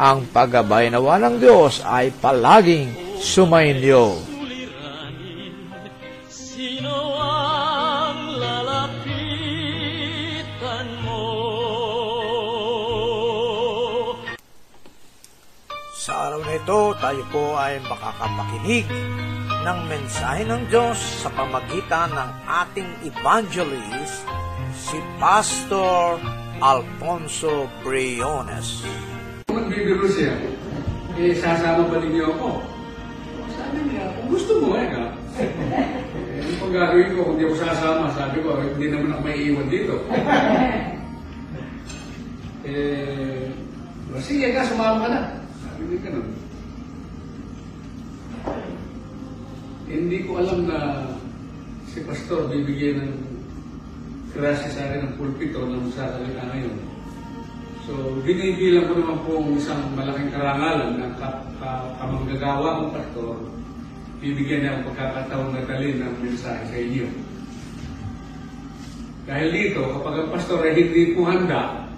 ang paggabay nawa ng Diyos ay palaging sumainyo. Sino ang lalapitan mo? Sa araw na ito, tayo po ay makakapakinig ng mensahe ng Diyos sa pamagitan ng ating evangelist, si Pastor Alfonso Briones. Magbibiro siya, eh, sasama ba ninyo ako? Sabi niya, kung gusto mo, eh, ka. eh, ano pang gagawin ko kung di ako sasama? Sabi ko, eh, hindi naman ako may iwan dito. eh, "O, sige ka, sumama ka na. Sabi niya ganun. Hindi ko alam na si Pastor bibigyan ng grasya sa akin ng pulpito ng sasalita ngayon. So, binibilang ko naman po isang malaking karangalan ng ka, ka, kamanggagawa kong pastor, bibigyan niya ang pagkakataon na dalhin ng mensahe sa inyo. Dahil dito, kapag ang pastor ay hindi po handa,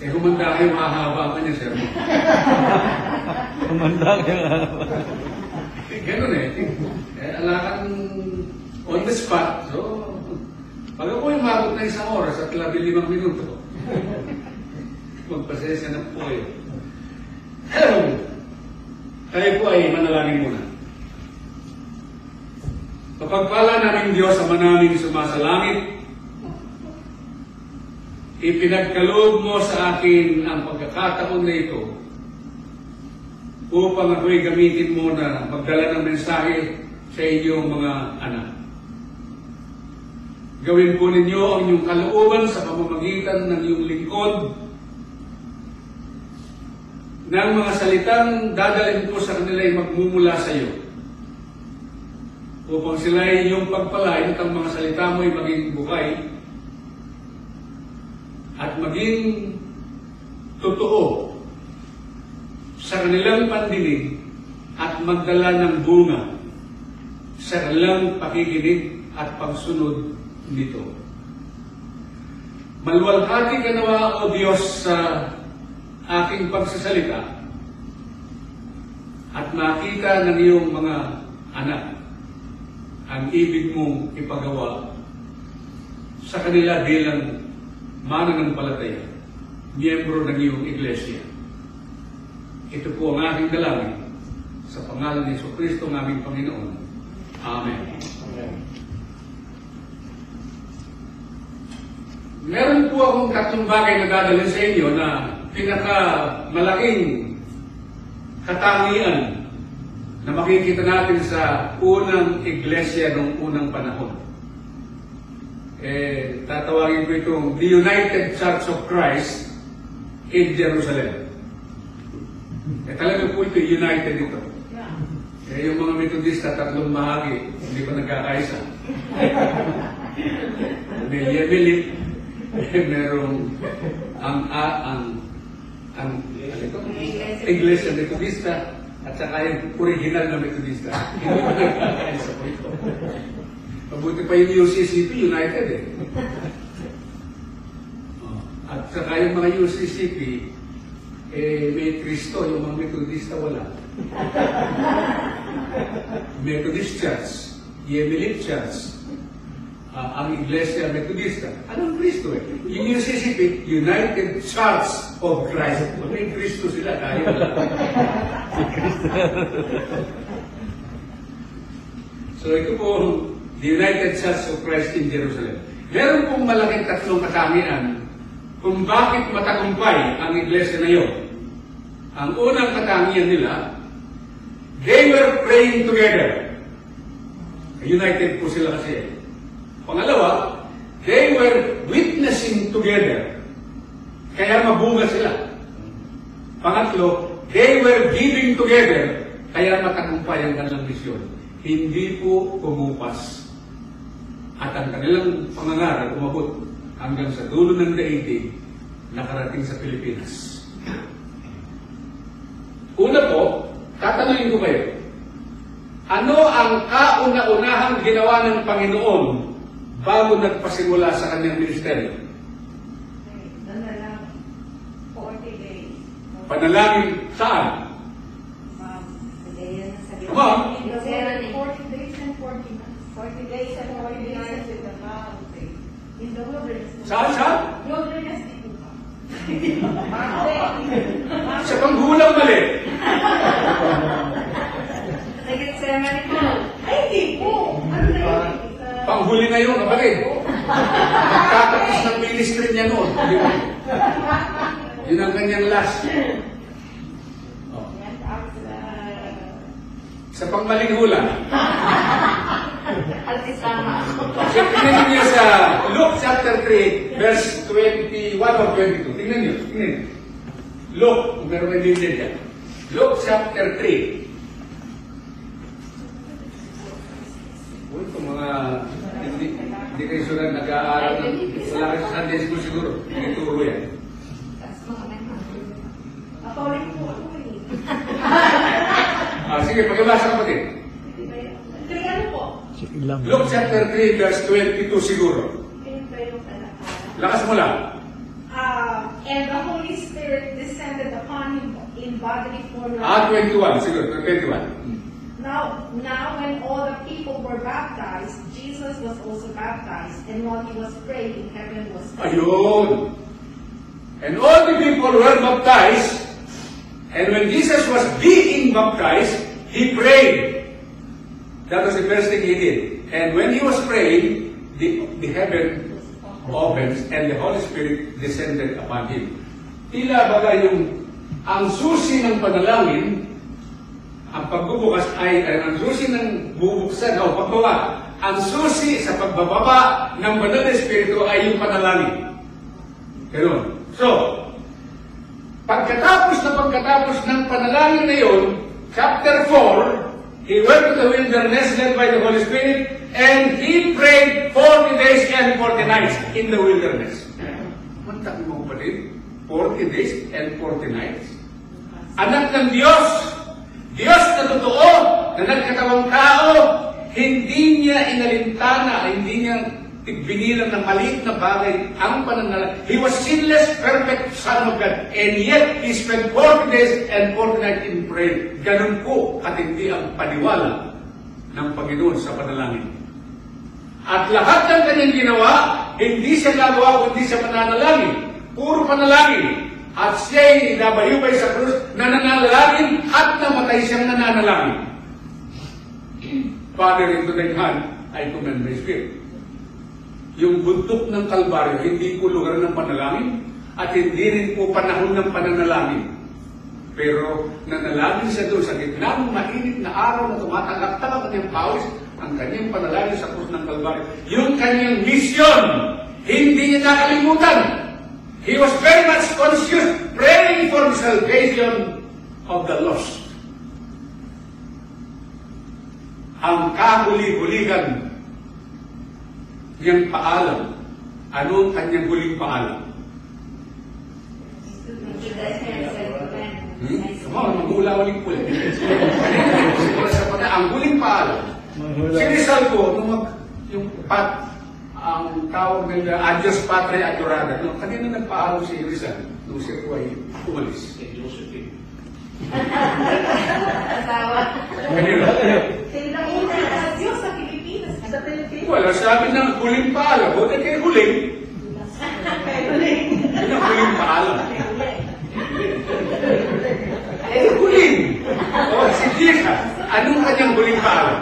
eh humanda kayo mahaba ang kanya sermon. Kumanda ka nga. Eh, Ganun eh. eh alakan on the spot. So, pag ako yung mabot na isang oras at labi limang minuto, magpasensya na po kayo. Tayo po ay manalangin muna. Kapagpala namin Diyos sa manaming sumasalangit, ipinagkaloob mo sa akin ang pagkakataon na ito upang ako'y gamitin mo na magdala ng mensahe sa inyong mga anak. Gawin po ninyo ang inyong kalooban sa pamamagitan ng iyong lingkod ng mga salitang dadalhin ko sa kanila ay magmumula sa iyo. Upang sila ay inyong pagpalain at ang mga salita mo ay maging bukay at maging totoo sa kanilang pandinig at magdala ng bunga sa kanilang pakikinig at pagsunod nito. Malwalhati ka nawa, O Diyos, sa aking pagsasalita at makita ng iyong mga anak ang ibig mong ipagawa sa kanila bilang mananampalataya, miyembro ng iyong iglesia. Ito po ang aking dalangin sa pangalan ni Yeso Kristo, ng aming Panginoon. Amen. Meron po akong tatlong bagay na dadalhin sa inyo na pinakamalaking katangian na makikita natin sa unang iglesia ng unang panahon. Eh, tatawagin ko itong The United Church of Christ in Jerusalem. Eh, talaga po ito, united ito. Eh, yung mga Methodista, tatlong bahagi, hindi pa nagkakaisa. Milya Milit, eh, merong ang, a, ang, ang, ano ito? Iglesia Methodista, at saka yung original na Methodista. Hindi. Mabuti pa yung UCCP, United eh. Oh, At saka yung mga UCCP, eh, may Kristo, yung mga Methodista wala. Methodist Church, Yemelit Church, ah, ang Iglesia Methodista. Anong Kristo eh? Yung UCCP, United Church of Christ. May Kristo sila, kaya wala. So ito po, the United Church of Christ in Jerusalem. Meron pong malaking tatlong katangian kung bakit matagumpay ang iglesia na yun. Ang unang katangian nila, they were praying together. United po sila kasi. Pangalawa, they were witnessing together. Kaya mabunga sila. Pangatlo, they were giving together. Kaya matagumpay ang kanilang misyon. Hindi po kumupas. At ang kanilang pangangaral umabot hanggang sa dulo ng daigdig nakarating sa Pilipinas. Una po, tatanungin ko kayo, ano ang kauna-unahang ginawa ng Panginoon bago nagpasimula sa kanyang ministeryo? Nanalangin. 40 days. Panalangin saan? Ko. Meron eh. 40 days and 40 nights. 40 days and 40 nights in the mountain. In the wilderness. Saan, saan? Wilderness. Sa panggulang mali. Nag-Gethsemane po. Ay, hindi po! Ano na yun? Panghuli na yun, kapatid. Magtatapos ng ministry niya noon. Yun ang kanyang last. Oh. Sa pangmaling hula. Altisama ako. So, tingnan niyo sa Luke chapter 3, verse 21 or 22. Tingnan niyo, tingnan niyo. Luke, kung meron Biblia dyan. Luke chapter 3. Uy, kung mga hindi, hindi kayo sila nag-aaral ng wala kayo sa Sunday school siguro. Hindi turo yan. Katolik po ako eh. Ah, sige, pagkabasa ko din. Po? Luke chapter 3, verse 22 siguro. Lakas mo lang. Ah, and the Holy Spirit descended upon him in bodily form. Ah, 21, siguro, 21. Now, now when all the were baptized, Jesus was also baptized, and while he was praying, heaven was Ayun. And all the people were baptized. And when Jesus was being baptized, he prayed. That was the first thing he did. And when he was praying, the, the heaven opens and the Holy Spirit descended upon him. Tila baga yung ang susi ng panalangin, ang pagbubukas ay, ay ang susi ng bubuksan o pagbawa. Ang susi sa pagbababa ng banal na Espiritu ay yung panalangin. Ganun. So, pagkatapos na pagkatapos ng panalangin na yun, chapter 4, he went to the wilderness led by the Holy Spirit and he prayed 40 days and 40 nights in the wilderness. Mantak mo kapatid, 40 days and 40 nights. Anak ng Diyos, Diyos na totoo, na nagkatawang tao, hindi niya inalintana, hindi niya binilang ng maliit na bagay ang pananalang. He was sinless, perfect Son of God. And yet, He spent 40 days and 40 nights in prayer. Ganun po katindi ang paniwala ng Panginoon sa panalangin. At lahat ng kanyang ginawa, hindi siya nagawa kundi sa pananalangin. Puro panalangin. At siya'y nabayubay sa krus na nananalangin at namatay siyang nananalangin. Father, into thy hand, I commend my spirit. Yung bundok ng Kalbaryo, hindi po lugar ng panalangin at hindi rin po panahon ng pananalangin. Pero nanalangin siya doon sa gitna ng mainit na araw na tumatalaktak ang kanyang pawis, ang kanyang panalangin sa krus ng Kalbaryo. Yung kanyang mission, hindi niya nakalimutan. He was very much conscious, praying for the salvation of the lost. Ang kahuli-huligan niyang paalam. Ano ang kanyang huling paalam? Hmm? Oh, magmula uling po. Pata, ang huling paalam. Sinisal ko, nung mag, yung pat, ang tawag nila, Adios Patre Adorada. No, kanina nagpaalam si Rizal, nung siya po ay umalis. Kay Josephine. Asawa. Kanina. Nakita sa Diyos sa Pilipinas. Sa Pilipinas. Wala sabi ng huling paalam. O, kay huling. Yun ang huling paalam. Eh, huling. O, si Jesus, anong kanyang huling paalam?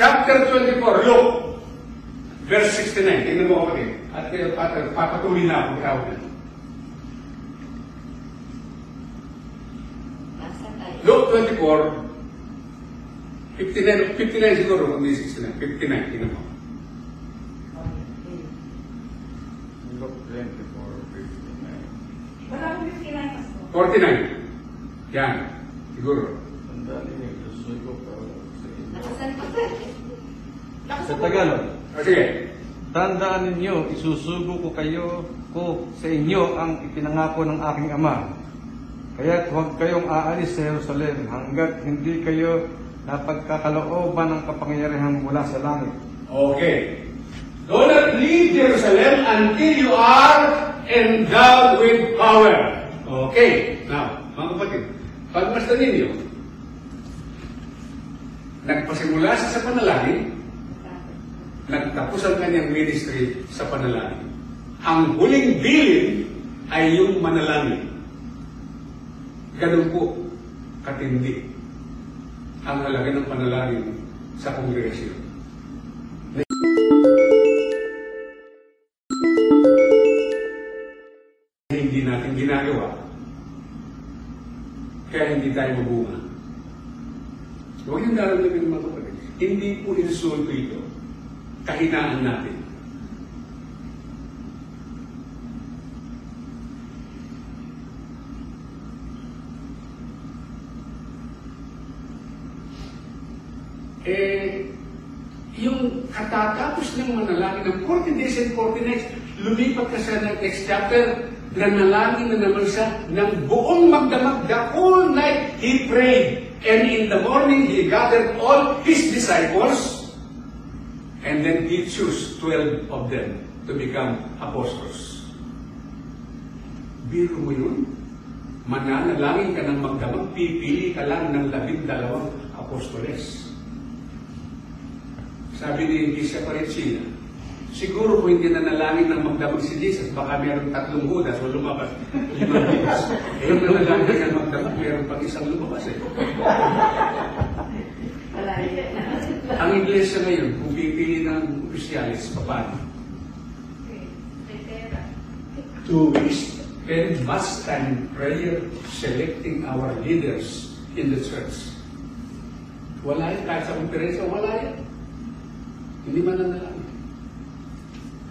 Chapter 24, Luke, 69. Tingnan mo kapatid. At uh, pat- papatuloy na ako. Tawag na. Luke 24, 59, 59 siguro, hindi 69. 59, tingnan mo. Wala akong 59 pastor. 49. Yan. Siguro. Nakasan pa. Sa Tagalog, O sige. Tandaan ninyo, isusugo ko kayo ko sa inyo ang ipinangako ng aking ama. Kaya't huwag kayong aalis sa Jerusalem hanggat hindi kayo napagkakalooban ng kapangyarihan mula sa langit. Okay. Do not leave Jerusalem until you are endowed with power. Okay. Now, mga kapatid, pagmasdan ninyo, nagpasimula sa panalangin, nagtapos ang kanyang ministry sa panalangin. Ang huling bilin ay yung manalangin. Ganun po katindi ang halaga ng panalangin sa kongregasyon. hindi natin ginagawa, kaya hindi tayo mabunga. Huwag yung daramdamin mga kapatid. Hindi po insulto ito. Kahinaan natin. Eh, yung katatapos ng manalangin ng 40 days and 40 nights, lumipat ka sa next chapter, nanalangin na naman siya ng buong magdamag. The whole night he prayed. And in the morning he gathered all his disciples and then he chose 12 of them to become apostles. Biro mo yun? Mananalangin ka ng magdamag, pipili ka lang ng labing dalawang apostoles. Sabi ni Bishop Paritsina, siguro kung hindi nanalangin ng magdamag si Jesus, baka meron tatlong Judas o lumabas. Limang Judas. Eh, yung nanalangin ng magdamag, meron pang isang lumabas eh. Ang iglesia ngayon, kung ng opisyalis, paano? Weeks. Spend much time in prayer, selecting our leaders in the church. Wala yan, kahit sa konferensya, wala yan. Hindi man nanalangin.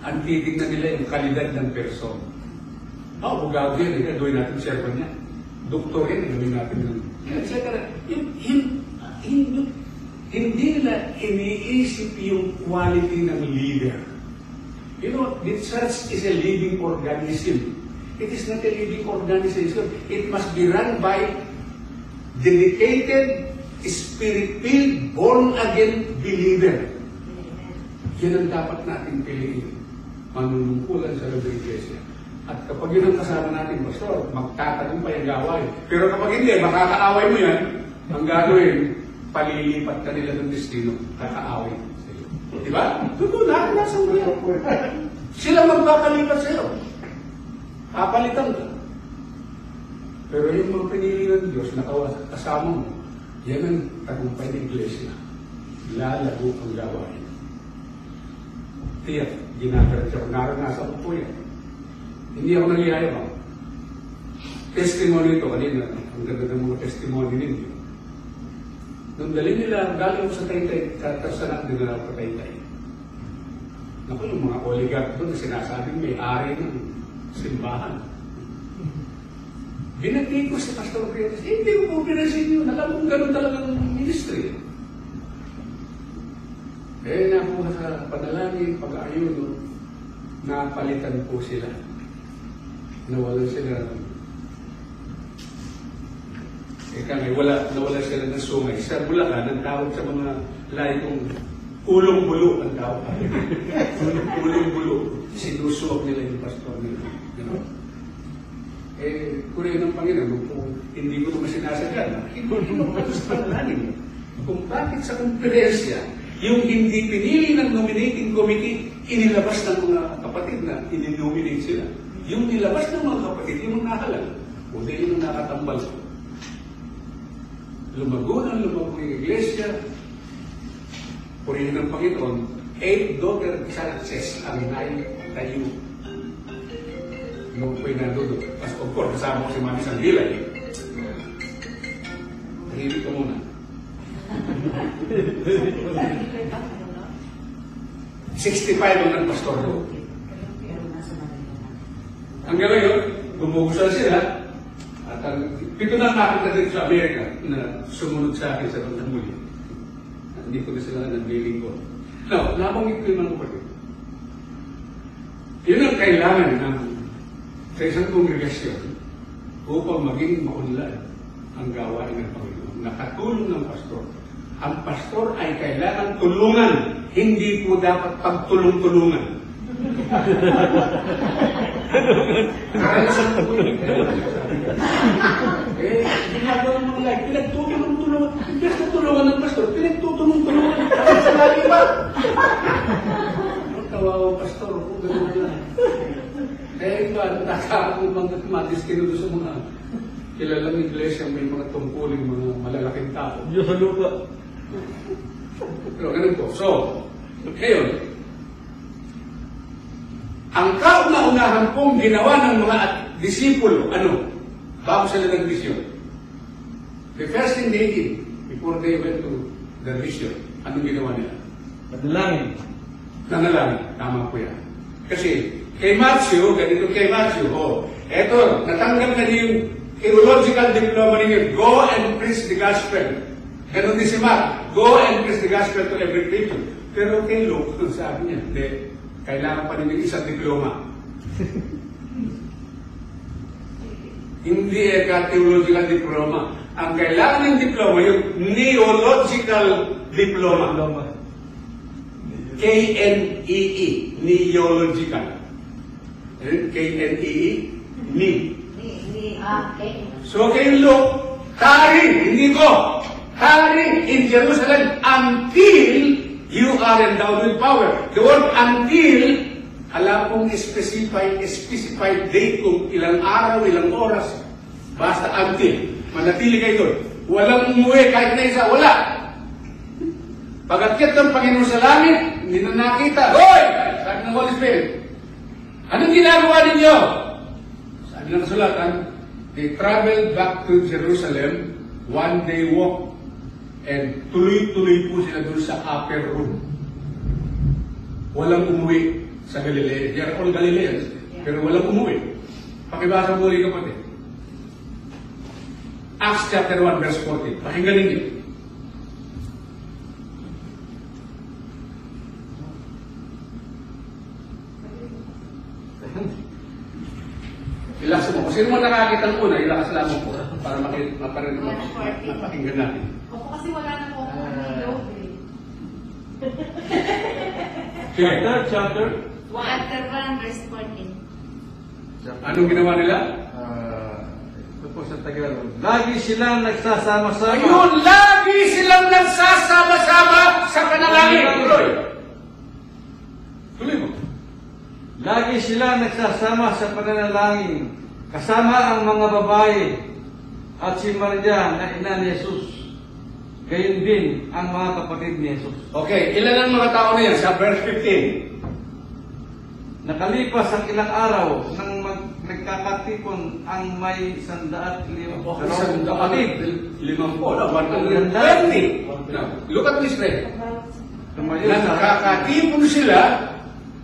Ang titignan nila yung kalidad ng person. Ah, oh, bugado yan, eh, gawin natin sermon niya. Doktor yan, eh, gawin natin. Etc. Yung, yung, yung, hindi nila iniisip yung quality ng leader. You know, the church is a living organism. It is not a living organization. It must be run by dedicated, spirit-filled, born-again believer. Yan ang dapat natin piliin. Manunungkulan sa ng iglesia. At kapag yun ang kasama natin, Pastor, magtatanong pa yung gaway. Pero kapag hindi, makakaaway mo yan, ang gagawin, palilipat ka nila ng destino, kakaaway sa. Di ba? Totoo na, nasa mo yan. Sila magpapalipat sa iyo. Papalitan ka. Pero yung mga pinili ng Diyos na kasama mo, yan ang tagumpay ng iglesia. Lalago ang gawain. Tiyak, ginagawa ko. Naranasan ko po yan. Hindi ako nangyayabang. Testimony ito kanina. Ang ganda ng mga testimony ninyo. Nung dali nila, galing ako sa Taytay, katasanak din nila sa Taytay. Naku, yung mga oligarch doon na sinasabing may ari ng simbahan. Binati ko si Pastor Pierre, hindi ko po pinasin yun. Alam kong ganun talaga ng ministry. Eh, nakuha sa panalangin, pag-ayuno, napalitan po sila. Nawalan sila ng Ika nga, wala, nawala sila ng sungay. Sa Bulacan, ang tawag sa mga lahi kong ulong bulo ang tawag. ulong bulo. Sinusuwag nila yung pastor nila. Ganon. Eh, kuriya ng Panginoon, kung hindi ko naman sinasadya, panalangin. Kung bakit sa konferensya, yung hindi pinili ng nominating committee, inilabas ng mga kapatid na ininominate sila. Yung nilabas ng mga kapatid, yung nahalal, o di yung nakatambal. Lumago ng lumago yung iglesia, purihin ng Panginoon, eight daughter churches ang tayo nung ko'y nandoon. Mas of course, kasama ko si Mami Sandila eh. Tahimik ka muna. 65 ang nagpastor ko. Hanggang ngayon, gumugusal sila. Pito na nakita dito sa Amerika na sumunod sa akin sa mga muli. Hindi ko na sila nag-mailing ko. Now, nabanggit ko yung mga kapatid. Yun ang kailangan ng sa isang kongregasyon upang maging maunlad ang gawain ng Panginoon. Nakatulong ng pastor. Ang pastor ay kailangan tulungan, hindi po dapat pagtulong-tulungan. Eh, ginagawa mo like, pinagtutulong-tulungan. Imbes na tulungan ng pastor, pinagtutulong-tulungan. Kaya sa lagi ba? Ang kawawa pastor, kung gano'n lang. Eh, iba, nakakakong mga matiskino doon sa mga kilalang iglesia may mga mga malalaking tao. Diyos sa lupa. Pero ganun po. So, ngayon, ang kauna-unahan pong ginawa ng mga at- disipulo, ano? Bago sila nag-mission. The first thing they did, before they went to the mission, anong ginawa nila? Madalangin. Nanalangin. Tama po yan. Kasi, kay Matthew, ganito kay Matthew, oh, eto, natanggap na niyo yung theological diploma ninyo. Go and preach the gospel. Ganon din si Mark, go and preach the gospel to every creature. Pero kay Luke, sabi niya, hindi, kailangan pa rin ng isang diploma. Hindi eka theological diploma. Ang kailangan ng diploma, yung neological diploma. Loma. K-N-E-E, neological. Eh, K-N-E-E, ni. So kay Luke, tarry, hindi ko, tarry in Jerusalem until you are endowed with power. The word until, alam kong specify, specified date kung ilang araw, ilang oras. Basta until. Manatili kayo doon. Walang umuwi kahit na isa, wala. Pagakyat ng Panginoon sa langit, hindi na nakita. Hoy! Sabi ng Holy Spirit. Anong ginagawa ninyo? Sabi ng kasulatan, they traveled back to Jerusalem, one day walk, and tuloy-tuloy po sila doon sa upper room. Walang umuwi sa Galilea. They are all Galileans, pero walang umuwi. Pakibasa mo rin kapatid. Acts chapter 1 verse 14. Pakinggan ninyo. Ilakas mo. Sino man nakakita ng una, ilakas lamang po para maparin, mapakinggan natin. Opo, kasi wala na po akong video. Chapter, chapter. Chapter 1, verse 14. Anong ginawa nila? Ah, ito po sa Tagalog. Lagi silang nagsasama-sama. Ayun, lagi silang nagsasama-sama sa panalangin. Tuloy. Tuloy mo. Lagi silang nagsasama sa pananalangin. Kasama ang mga babae at si Maria na ina ni Jesus. Gayun din ang mga kapatid ni Jesus. Okay, ilan ang mga tao na yan sa verse 15? Nakalipas ang ilang araw nang mag, nagkakatipon ang may sandaat limang Okay, sa kapatid, limampo, no? 120. Now, look at this sa Nagkakatipon sila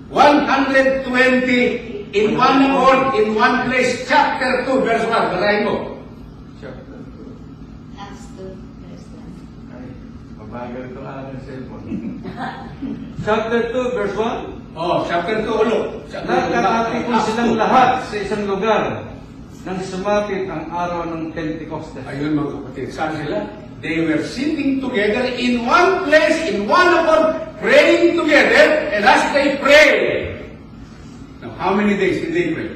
120 in one word, in one place, chapter 2, verse 1. Basahin mo. chapter 2. Acts 2, verse 1. Ay, mabagal ito ang aking cellphone. chapter 2, verse 1. Oh, chapter 2 ulo. Two, Nagkakatipon Acts silang 2. lahat sa isang lugar. nang sumapit ang araw ng Pentecostes. Ayun mga kapatid, saan sila? They were sitting together in one place, in one accord, praying together, and as they prayed. Now, how many days did they pray?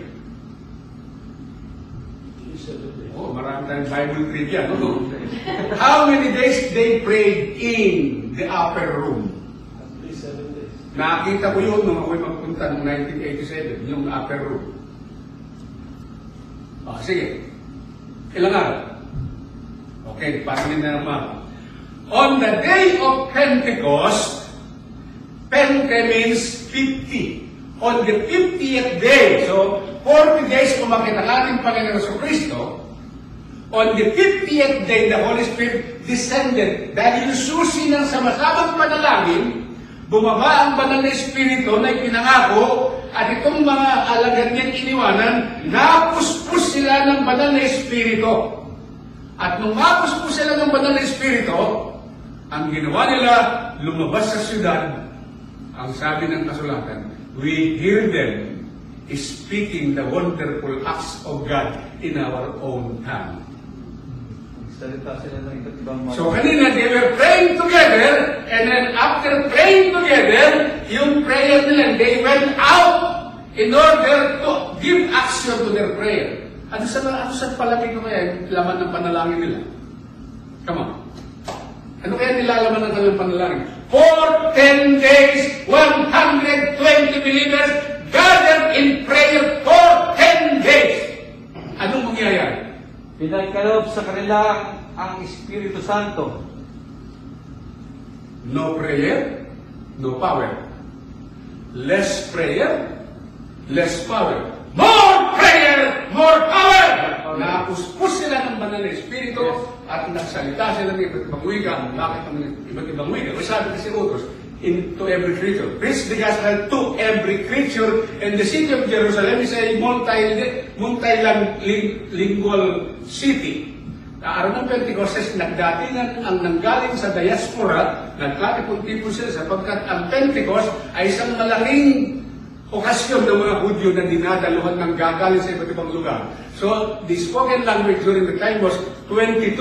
Oh, marami tayong Bible trivia, no? How many days they prayed in the upper room? Nakita ko yun nung ako'y magpunta noong 1987, yung upper room. Ah, sige. Ilang araw? Okay, pasangin na naman. On the day of Pentecost, Pente means 50. On the 50th day, so 40 days pumakit ang ating Panginoon sa Kristo, on the 50th day, the Holy Spirit descended. Dahil yung susi ng samasamang panalangin, bumaba ang banal na Espiritu na ipinangako at itong mga alagad niyang iniwanan, napuspos sila ng banal na Espiritu. At nung mapuspos sila ng banal na Espiritu, ang ginawa nila, lumabas sa syudad, ang sabi ng kasulatan, we hear them speaking the wonderful acts of God in our own tongue. So kanina, they were praying together, and then after praying together, yung prayer nila, they went out in order to give action to their prayer. Ano sa, ano sa palagay ko kaya yung laman ng panalangin nila? Come on. Ano kaya nilalaman ng kanilang panalangin? For 10 days, 120 believers gathered in prayer for 10 days. Anong mangyayari? Pinagkaloob sa kanila ang Espiritu Santo. No prayer, no power. Less prayer, less power. More prayer, more power! Napuspos sila ng banal na Espiritu at nagsalita sila ng iba't ibang wika. Bakit ang iba't ibang wika? Kasi sabi kasi utos, in, to every creature. Preach the gospel to every creature. And the city of Jerusalem is a multi, multilingual city. Sa araw ng Pentecostes, nagdatingan ang nanggaling sa diaspora, nagkatipon-tipon sila sapagkat ang Pentecost ay isang malaking okasyon ng mga Hudyo na dinadaluhan ng gagaling sa iba't ibang lugar. So, the spoken language during the time was 22.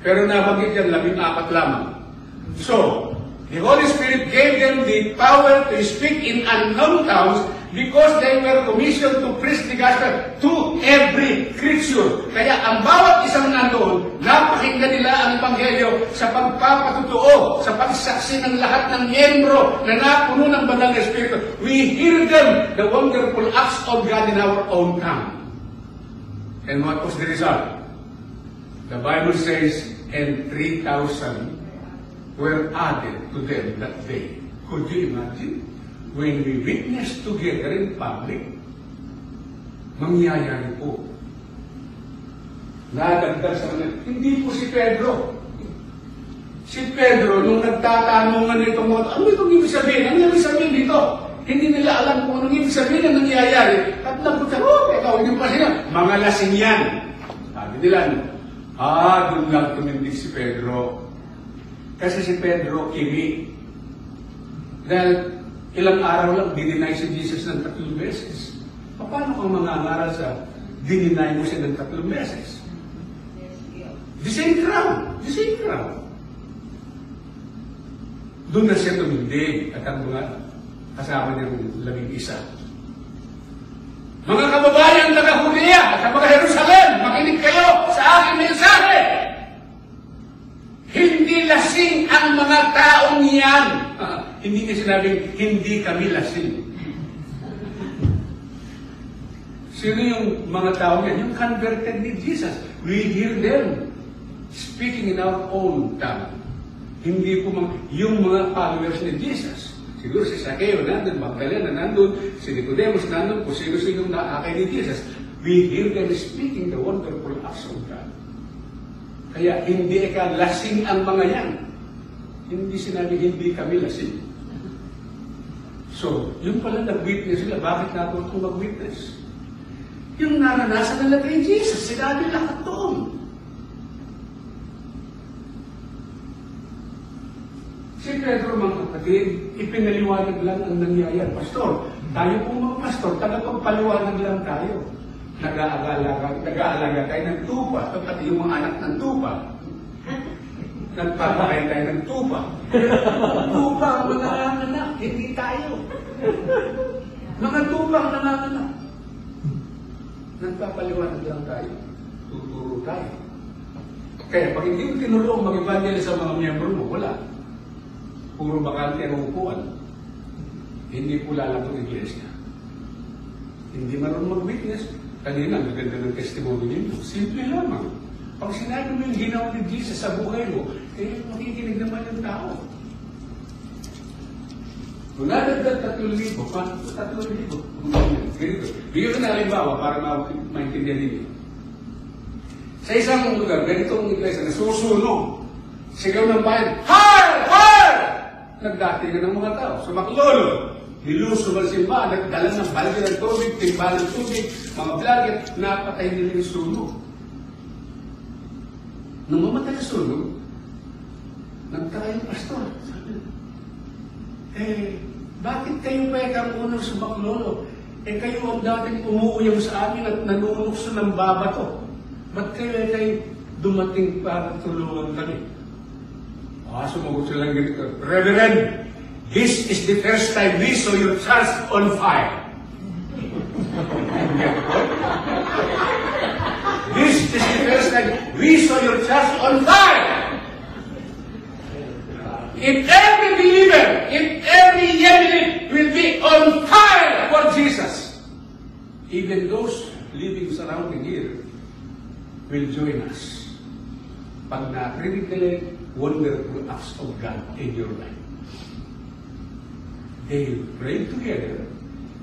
Pero nabanggit yan, labing apat lamang. So, the Holy Spirit gave them the power to speak in unknown tongues because they were commissioned to preach the gospel to every creature. Kaya ang bawat isang nandoon, napakinggan nila ang Ebanghelyo sa pagpapatutuo, sa pagsaksi ng lahat ng miyembro na napuno ng banal na Espiritu. We hear them, the wonderful acts of God in our own tongue. And what was the result? The Bible says, and 3,000 were added to them that day. Could you imagine? When we witness together in public, mangyayari po. Nadagdag sa kanila. Hindi po si Pedro. Si Pedro, nung nagtatanungan nito mga, ano itong ibig sabihin? Ano ibig sabihin dito? Hindi nila alam kung anong ibig sabihin ng nangyayari. At napunta, oh, ikaw, hindi pa sila. Mga lasing yan. Sabi nila, ah, doon lang tumindig si Pedro. Kasi si Pedro, kimi. Dahil ilang araw lang, dininay si Jesus ng tatlong beses. Paano kang mangangaral sa dininay mo siya ng tatlong beses? The same crowd. The same crowd. Doon na siya tumindig at ang mga kasama niyang labing isa. Mga kababayan taga Judea at mga Jerusalem, makinig kayo sa aking mensahe. Hindi lasing ang mga taong yan. Ah, hindi niya sinabing, hindi kami lasing. Sino yung mga tao yan? Yung converted ni Jesus. We hear them speaking in our own tongue. Hindi po mga, yung mga followers ni Jesus. Siguro si Sakeo nandun, Magdalena nandun, si Nicodemus nandun, kung sino-sino naakay ni Jesus. We hear them speaking the wonderful acts of God. Kaya hindi ka lasing ang mga yan. Hindi sinabi hindi kami lasing. So, yung pala nag-witness sila, bakit natutong mag-witness? Yung naranasan nila kay Jesus, sinabi lahat doon. Si Pedro, mga kapatid, ipinaliwanag lang ang nangyayari. Pastor, tayo po mga pastor, tagapagpaliwanag lang tayo. Nag-aalaga, nag-aalaga tayo ng tupa, pati yung mga anak ng tupa. Nagpapakain tayo ng tupa. tupa ang mga anak, hindi tayo. Mga tupa ang nanganganak. Nagpapaliwanag lang tayo. Tuturo tayo. Kaya pag hindi mo tinulong mag-evangelist sa mga miyembro mo, wala. Puro bakante ang upuan. Hindi po lalabot ang iglesia. Hindi marunong mag-witness. Kanina, ang ganda ng testimony ninyo. Simple lamang. Pag sinabi mo yung ginawa ni Jesus sa buhay mo, eh, makikinig naman yung tao. Kung nadagdag tatlong libo, pa, tatlong libo. Ganito. Bigyan ko na halimbawa para ma- maintindihan ninyo. Sa isang lugar, ganitong iglesia, nasusunog. Sigaw ng bayan, Har! Har! Nagdatingan ng mga tao, sumaklolo. Niluso ng simbahan, nagdala ng balde ng tubig, timba ng tubig, mga vlogger, napatay nila yung sunog. Nung mamatay ang sunog, nagtaka yung pastor. Eh, bakit kayo pa ang unang sumaklolo? Eh kayo ang dating umuuyam sa amin at nanunukso ng babato. Ba't kayo ay dumating para tulungan kami? Ah, sumagot sila ng ganito. Reverend, this is the first time we saw your church on fire. this is the first time we saw your church on fire. If every believer, if every Yemenite will be on fire for Jesus, even those living surrounding here will join us. Pag na-predict nila wonderful acts of God in your life. They pray together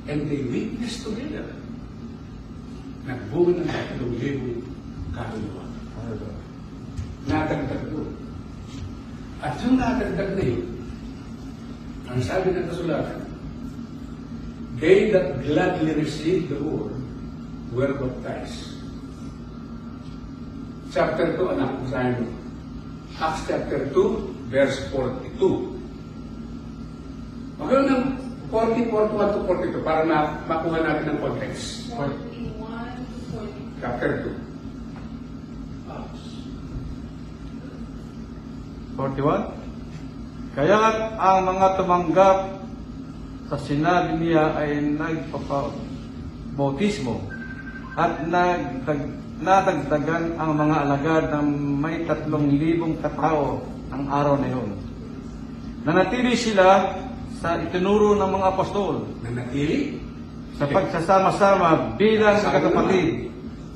and they witness together. Nagbunga ng tatlong libong kaluluwa. Nadagdag doon. At yung nadagdag na yun, ang sabi ng kasulatan, they that gladly received the word were baptized. Chapter 2, anak, basahin mo. Acts chapter 2, verse 42. Magkaroon ng 40, 41 to 42 para na makuha natin ng context. 41 to 40. Chapter 2. Acts. 41. Kaya ang mga tumanggap sa sinabi niya ay nagpapabautismo at nagdag, nadagdagan ang mga alagad ng may tatlong libong katao ang araw na yun. Nanatili sila sa itinuro ng mga apostol Nanatili? sa pagsasama-sama bilang magkakapatid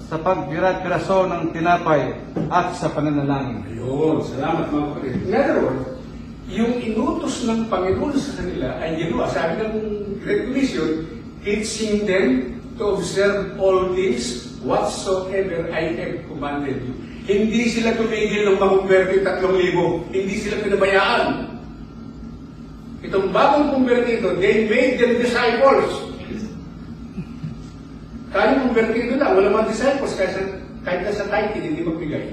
sa pagbirat-piraso ng tinapay at sa pananalangin. Ayun, salamat mga kapatid. In other words, yung inutos ng Panginoon sa kanila ay ginawa. Sabi ng Commission, teaching them to observe all things whatsoever I have commanded you. Hindi sila tumigil ng makumberte tatlong libo. Hindi sila pinabayaan. Itong bagong kumbertido, they made them disciples. Tayo kumbertido lang, wala mga disciples, kahit sa, kahit na sa title, hindi magbigay.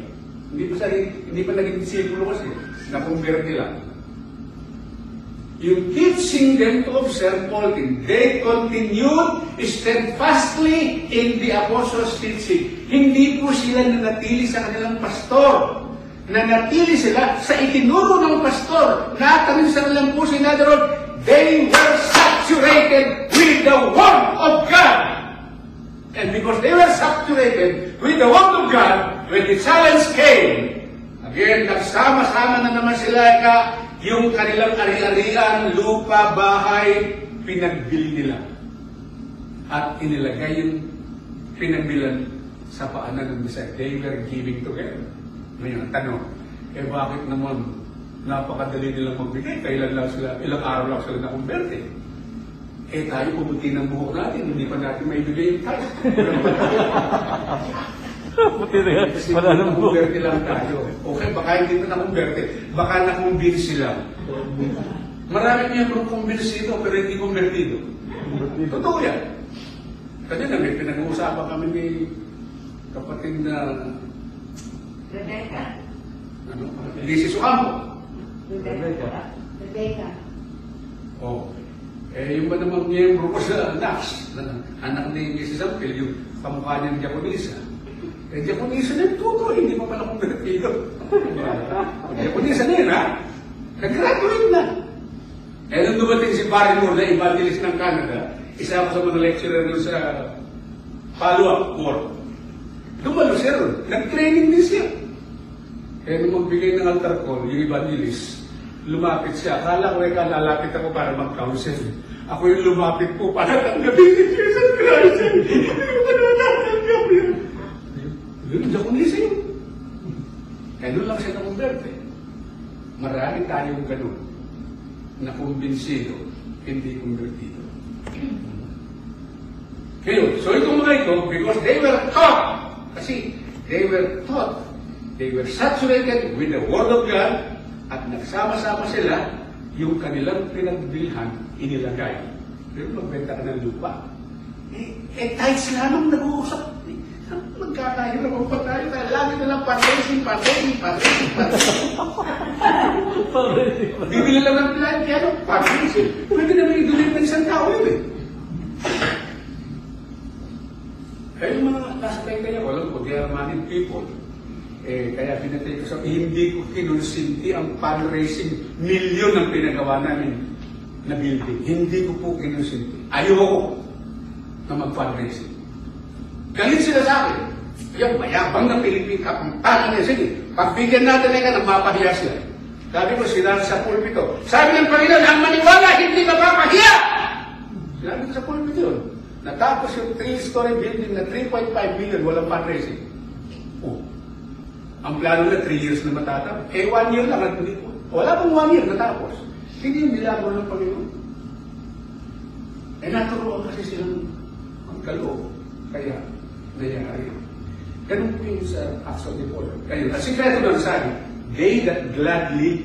Hindi pa, sa, hindi pa naging disipulo kasi, nakumberti lang. Yung teaching them to observe all things, they continued steadfastly in the apostles' teaching. Hindi po sila nanatili sa kanilang pastor. Nanatili sila sa itinuro ng pastor. Natanin sa kanilang puso. In other words, they were saturated with the Word of God. And because they were saturated with the Word of God, when the challenge came, again, nagsama-sama na naman sila ka yung kanilang ari-arian, lupa, bahay, pinagbili nila. At inilagay yung pinagbilan sa paanan ng Messiah. They were giving together. Ngayon, ang tanong, eh bakit naman napakadali nilang magbigay? Kailan lang sila, ilang araw lang sila nakumberte. Eh tayo pumunti ng buhok natin, hindi pa natin may bigay yung tayo. Buti na Kasi nakumberte lang tayo. Okay, baka hindi pa nakumberte. Baka nakumbinsi sila. Marami miyembro kumbinsi ito, pero hindi kumbertido. Totoo yan. Kanina may pinag-uusapan kami ni kapatid na Rebecca. ano, Lisi Sukampo. Rebecca. Rebecca. Oh. Eh, yung ba namang miyembro ko sa NAX, na anak ni Mrs. Ampel, yung kamukha niya ng Japonesa. Eh, Japonesa na tuto, hindi pa pala kong Pilipino. Japonesa na yun, ha? Nag-graduate na. Eh, nung dumating si Barry Moore na evangelist ng Canada, isa ako sa mga lecturer nun sa follow-up court. Dumalo siya ron. Nag-training din siya. Eh, nung magbigay ng altar call, yung evangelist, lumapit siya. Akala ko ikaw lalapit ako para mag-counsel. Ako yung lumapit po para tanggapin si Jesus Christ. Hindi ko naman natanggap yun. Yun, Japanese yun. Kaya doon lang siya nakumberte. Marami tayong ganun na kumbinsido, hindi kumbirtido. Ngayon, so itong mga ito, because they were taught, kasi they were taught, they were saturated with the Word of God, at nagsama-sama sila, yung kanilang pinagbilhan, inilagay. Pero magbenta ka ng lupa. Eh, eh tithes lamang nag-uusap. Eh, Magkakahirap pa tayo, tayo lagi na lang fundraising, fundraising, fundraising, fundraising. Bibili lang ng plan, kaya ano, fundraising. Pwede naman i-donate ng isang tao yun eh. Kaya yung tayo kanya, walang ko, they are money people. Eh, kaya pinatay ko sa hindi ko kinonsinti ang fundraising milyon ang pinagawa namin na building. Hindi ko po kinonsinti. Ayoko na mag-fundraising. Galit sila sa akin. Yung mayabang ng Pilipin, kapangan niya. Sige, pagbigyan natin na ng mapahiya sila. Sabi ko, sinabi sa pulpito, sabi ng Panginoon, ang maniwala hindi mapapahiya! Sinabi ko sa pulpito yun. Natapos yung 3-story building na 3.5 million, walang fundraising. Oh. Ang plano na 3 years na matatapos. Eh, 1 year lang. at hindi- Wala pang 1 year natapos. Hindi yung milagro ng Panginoon. Eh, naturoan kasi silang magkaloob. Kaya, nangyari. Ganun po yung sa Acts of the Paul. Kaya, ang sikreto doon sabi, they that gladly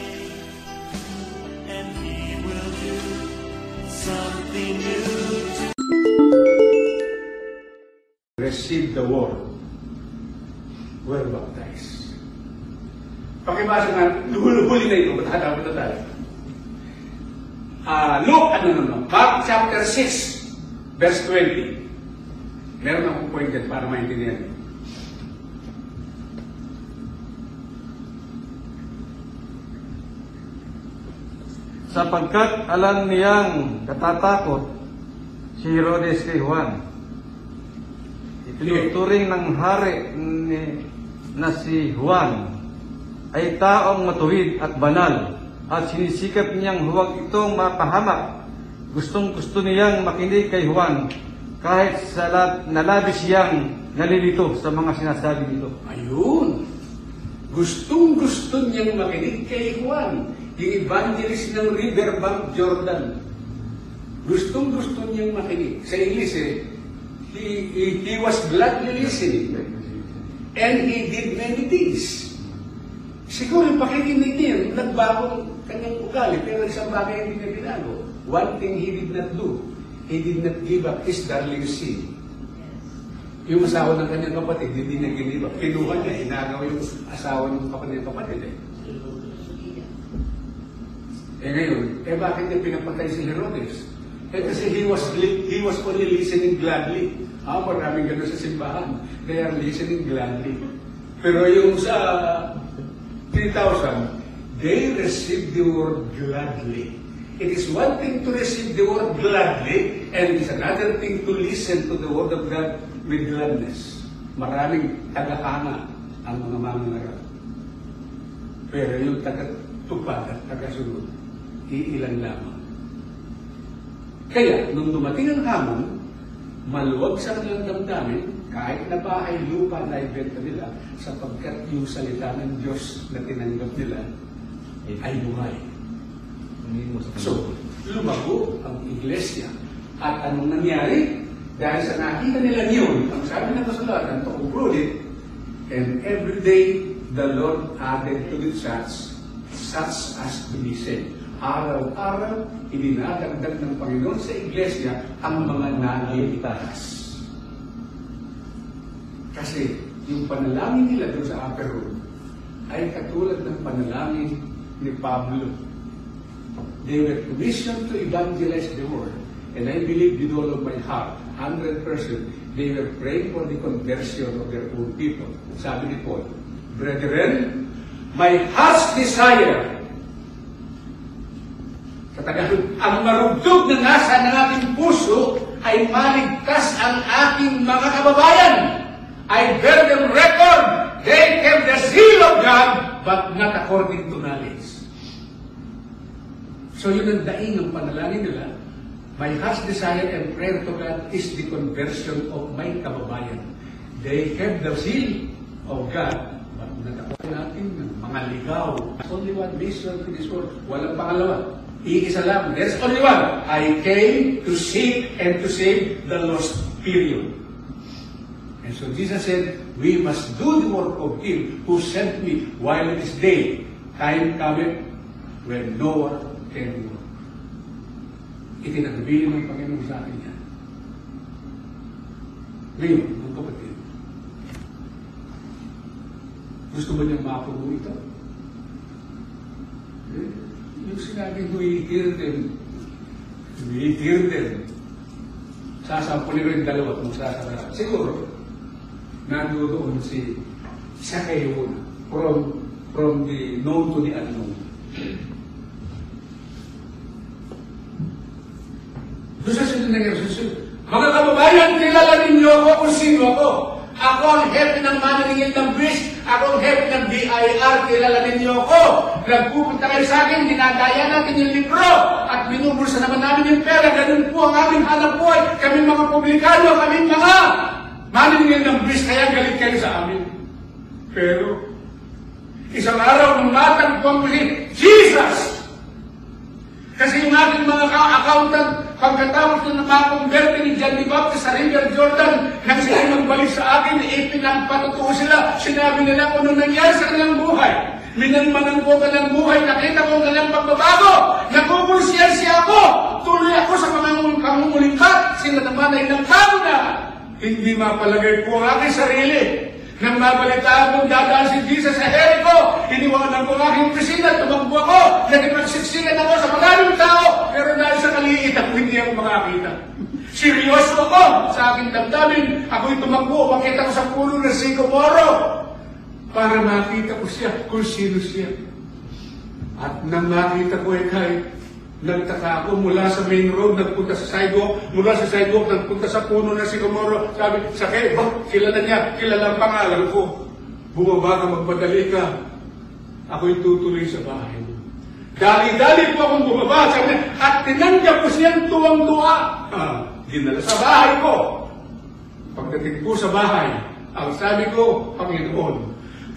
Received the word were baptized. Pakibasa nga, huli na ito, matatawa na tayo. Ah, Luke, ano naman, Mark chapter 6, verse 20. Meron akong point dyan para maintindihan niyo. Sapagkat alam niyang katatakot si Herodes kay Juan. Itinuturing ng hari ni, na si Juan ay taong matuwid at banal at sinisikap niyang huwag itong mapahamak. Gustong gusto niyang makinig kay Juan kahit sa lab, nalabis siyang nalilito sa mga sinasabi nito. Ayun. Gustong gusto niyang makinig kay Juan, yung evangelist ng Riverbank, Jordan. Gustong gusto niyang makinig. Sa English eh, he, he, he was gladly listening. And he did many things. Siguro yung pakikinig niya, nagbagong kanyang ugali, pero isang bagay hindi niya binago. One thing he did not do, he did not give up his darling sin. Yung asawa ng kanyang kapatid, hindi niya giniba. Kinuha niya, inagaw yung asawa ng kapatid ng kapatid. Eh. eh ngayon, eh bakit niya pinapatay si Herodes? Eh kasi he was he was only listening gladly. Ah, maraming gano'n sa simbahan. They are listening gladly. Pero yung sa 3,000, they received the word gladly. It is one thing to receive the word gladly, and it is another thing to listen to the word of God with gladness. Maraming tagahanga ang mga mangangarap. Pero yung tagatupad at tagasunod, iilan lamang. Kaya, nung dumating ang hamon, maluwag sa kanilang damdamin, kahit na bahay lupa na ibenta nila, sapagkat yung salita ng Diyos na tinanggap nila ay buhay. So, lumago ang iglesia. At anong nangyari? Dahil sa nakita nila yun, ang sabi ng kasulatan, to conclude it, and every day the Lord added to the church such as to be saved. Araw-araw, idinadagdag ng Panginoon sa iglesia ang mga naligtas. Kasi yung panalangin nila doon sa upper room ay katulad ng panalangin ni Pablo. They were commissioned to evangelize the world. And I believe with all of my heart, 100%, they were praying for the conversion of their own people. Sabi ni Paul, Brethren, my heart's desire sa Tagalog, ang marugtog na nasa ng aking puso ay maligtas ang aking mga kababayan. I bear them record. They have the seal of God, but not according to knowledge. So yun ang daing ng panalangin nila. My heart's desire and prayer to God is the conversion of my kababayan. They have the seal of God, but natakuha natin ng mga ligaw. There's only one mission to this world. Walang pangalawa. Iisa lang. There's only one. I came to seek and to save the lost. Period. And so Jesus said, we must do the work of Him who sent me while it is day. Time cometh when no one can work. Itinagpili ng Panginoon sa atin yan. Ngayon, mga kapatid, gusto ba niyang mapuno ito? Yung sinabi, we hear them, we hear them, sasampulin ko yung dalawa kung sasara. Siguro, nandoon si Zacchaeus from from the known to the unknown. Doon sa na susunod. Mga kababayan, kilala ninyo ako kung sino ako. Ako ang hepe ng mananingil ng bridge. Ako ang hepe ng BIR. Kilala ninyo ako. Nagpupunta kayo sa akin, dinadaya natin yung libro. At binubulsa naman namin yung pera. Ganun po ang aming hanap buhay. Kami mga publikano, kami mga mananingil ng bridge. Kaya galit kayo sa amin. Pero, isang araw nung matang ko muli, Jesus! Kasi yung ating mga ka-accountant, pagkatapos na nakakonverte ni John the Baptist sa River Jordan, nang sila magbalik sa akin, ipinagpatutuo sila, sinabi nila kung anong nangyari sa kanilang buhay. Minanmanan ko kanilang buhay, nakita ko ang kanilang pagbabago, nakukonsyensya ako, tuloy ako sa mga kamumulikat, sila naman ay nagkago na. Hindi mapalagay ko ang aking sarili. Nang mabalitaan kong dadaan si Jesus sa Jericho, iniwanan ko ang aking opisina, tumakbo ako, nagipagsiksikan ako sa maraming tao, pero dahil sa kaliit ako hindi ako makakita. Seryoso ako sa aking damdamin, ako'y tumakbo, makita ko sa puno ng Sigomoro, para makita ko siya kung sino siya. At nang makita ko ay kahit nagtaka ako mula sa main road, nagpunta sa sidewalk, mula sa sidewalk, nagpunta sa puno na si Comoro. Sabi, sakay, ba, kilala niya, kilala ang pangalan ko. Bumaba ka, magpadali ka. Ako'y tutuloy sa bahay. Dali-dali po akong bumaba sa kanya at tinanggap ko siyang tuwang-tuwa. Ah, dinala sa bahay ko. Pagdating po sa bahay, ang sabi ko, Panginoon,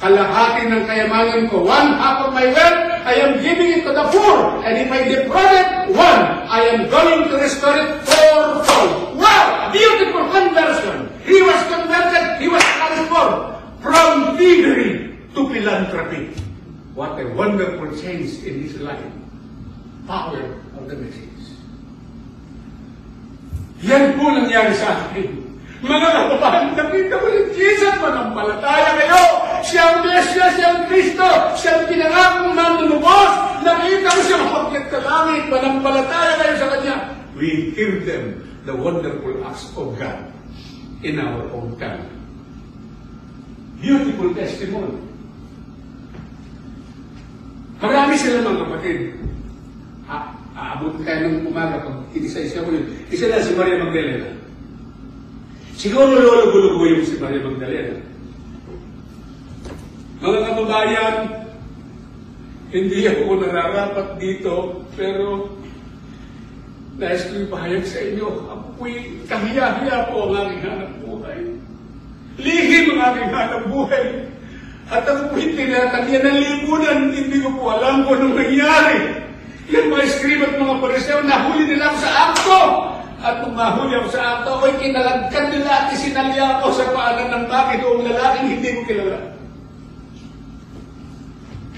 kalahati ng kayamanan ko, one half of my wealth, I am giving it to the poor. And if I defraud one, I am going to restore it fourfold. Wow! Beautiful conversion. He was converted, he was transformed from thievery to philanthropy. What a wonderful change in his life. Power of the message. Yan po nangyari sa akin. Mga kababayan, nakita ko yung Jesus, manampalataya kayo. Siya ang Mesya, siya ang Kristo, siya ang pinangakong manunubos. Nakita ko siya mapakyat sa langit, manampalataya kayo sa Kanya. We hear them, the wonderful acts of God in our own time. Beautiful testimony. Marami sila mga kapatid. A- aabot tayo ng umaga pag inisa-isa ko yun. Isa na si Maria Magdalena. Siguro lolo-gulo yung si Maria Magdalena. Mga kababayan, hindi ako nararapat dito, pero nais ko ipahayag sa inyo, ako po'y kahiya-hiya po ang aking hanap buhay. Lihim ang aking hanap buhay. At ako po'y tinatagyan ng lipunan, hindi ko po alam kung anong nangyari. Yan mga eskrib at mga pariseo, nahuli nila ako sa. At nung mahuli ako sa akto, ako'y kinalagkan nila at isinalya ako sa paanan ng bakit o lalaking hindi ko kilala.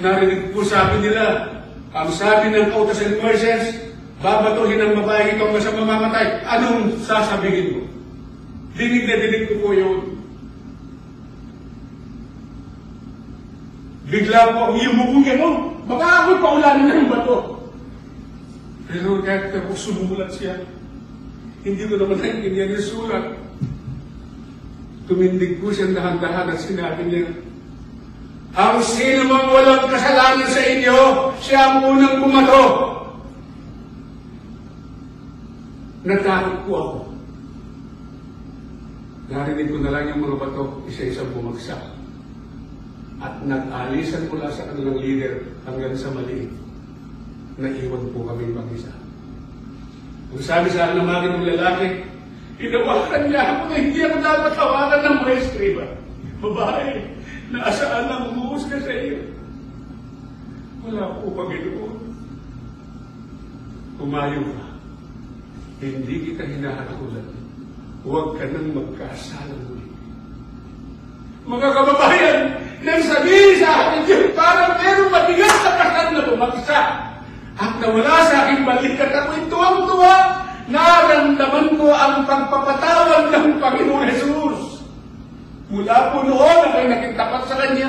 Narinig po sabi nila, ang sabi ng Autos and Merchants, babatuhin ang babae ito hanggang sa mamamatay. Anong sasabihin mo? Dinig na dinig ko po yun. Bigla po akong yumukong gano'n. Baka ako'y paulanin ng bato. Pero kahit ako sumulat siya, hindi ko naman naintindihan yung sulat. Tumindig po siyang dahan-dahan at sinabi niya, ang sino mang walang kasalanan sa inyo, siya ang unang bumato. Natakot po ako. Narinig ko na lang yung mga bato, isa-isang bumagsak. At nag-alisan mula sa kanilang leader hanggang sa maliit. Naiwan po kami mag-isa. Ang sabi sa akin ng mga ng lalaki, Hinawakan niya ako na hindi ako dapat hawakan ng maestriba. Babae, naasaan ang umuusga sa iyo. Wala po, Panginoon. Tumayo ka. Hindi kita hinahatulan. Huwag ka nang magkasala muli. Mga kababayan, nang sabihin sa akin Diyos, parang merong mabigat na kasal na bumagsak. At nawala sa aking balikat ako'y tuwang-tuwa. Naramdaman ko ang pagpapatawad ng Panginoon Jesus. Mula po noon ako'y nakitapat sa Kanya.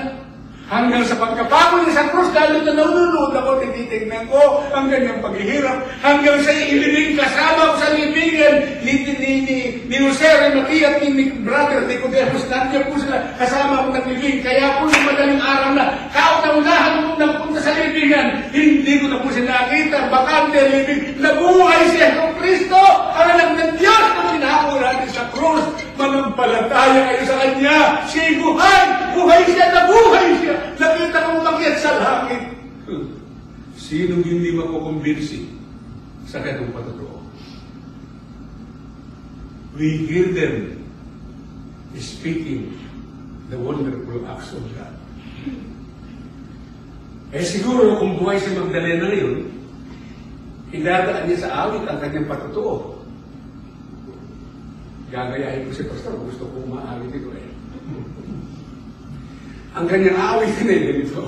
Hanggang sa pagkapako niya sa krus, lalo na nanonood ako, tinitingnan ko ang kanyang paghihirap. Hanggang sa ililing kasama ko sa libingan ni, ni, ni, ni Jose Remati at ni, brother Nicodemus. Nandiyan po sila kasama ko naglibing. Kaya po yung madaling araw na, kauna-unahan ko nagpunta sa libingan. Hindi ko na po siya nakita, bakante libing. Nabuhay siya Kristo, ang anak ng Diyos na pinako natin sa krus. Manampalataya kayo sa Kanya. Siya'y buhay. Buhay siya, nabuhay siya. Nakita kong umakyat sa langit. Sinong hindi makukumbinsi sa ganung patotoo? We hear them speaking the wonderful acts of God. Eh siguro kung buhay si Magdalena ngayon, idadaan niya sa awit ang kanyang patotoo. Gagayahin ko si Pastor, gusto ko maawit ito eh. Ang kanyang awit na yun ganito.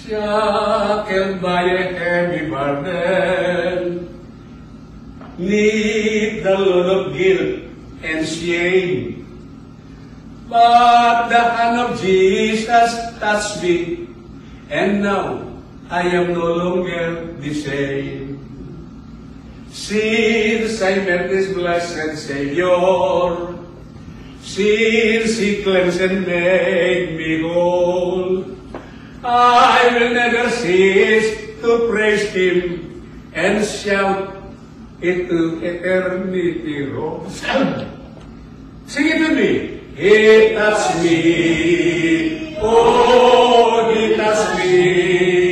Shackled by a heavy burden, need the load of guilt and shame. But the hand of Jesus touched me, and now I am no longer the same. Since I met this blessed Savior, since He cleansed and made me whole, I will never cease to praise Him and shout it to eternity roll. Sing it to me. He touched me, oh, He touched me,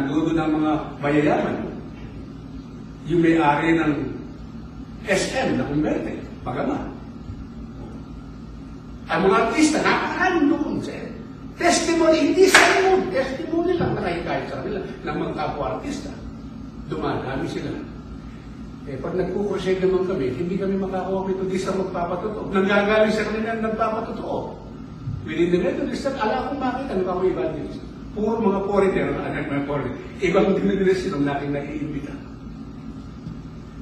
Nandoon ng mga mayayaman. Yung may-ari ng SM na kumberte, pagama. Ang mga artista, nakaraan doon sa Testimony, hindi sa yun. Testimony lang nakikahit sa kanila ng mga kapwa-artista. Dumadami sila. Eh, pag nagkukusay naman kami, hindi kami makakuha ito di sa magpapatotoo. Nanggagaling sa kanila ang nagpapatotoo. Within the time, ala akong makita ng mga evangelist. Puro mga foreigner, anak mga foreigner. Ibang denomination ang nating naiimbita.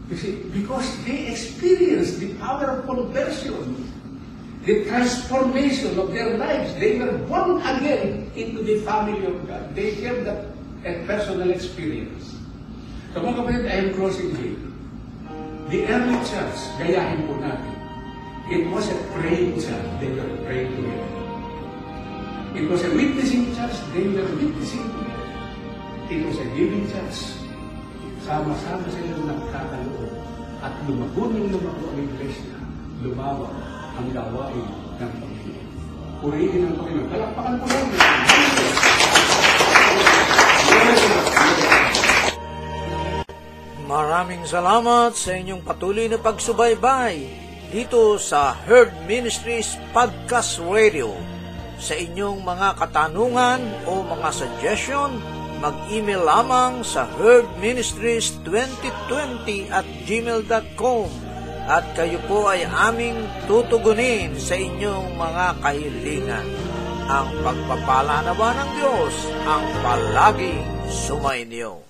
Kasi, because they experience the power of conversion, the transformation of their lives. They were born again into the family of God. They have that personal experience. So mga kapatid, I am closing here. The early church, gayahin po natin. It was a praying church. They were praying together. It was a witnessing church. They were witnessing together. It was a giving church. Sama-sama sila nagkakaloob. At lumago ng lumago ang iglesia. Lumawak ang gawain ng Panginoon. Purihin ang Panginoon. Palakpakan po lang. Maraming salamat sa inyong patuloy na pagsubaybay dito sa Herd Ministries Podcast Radio. Sa inyong mga katanungan o mga suggestion, mag-email lamang sa herdministries2020 at gmail.com at kayo po ay aming tutugunin sa inyong mga kahilingan. Ang pagpapala nawa ng Diyos ang palaging sumainyo.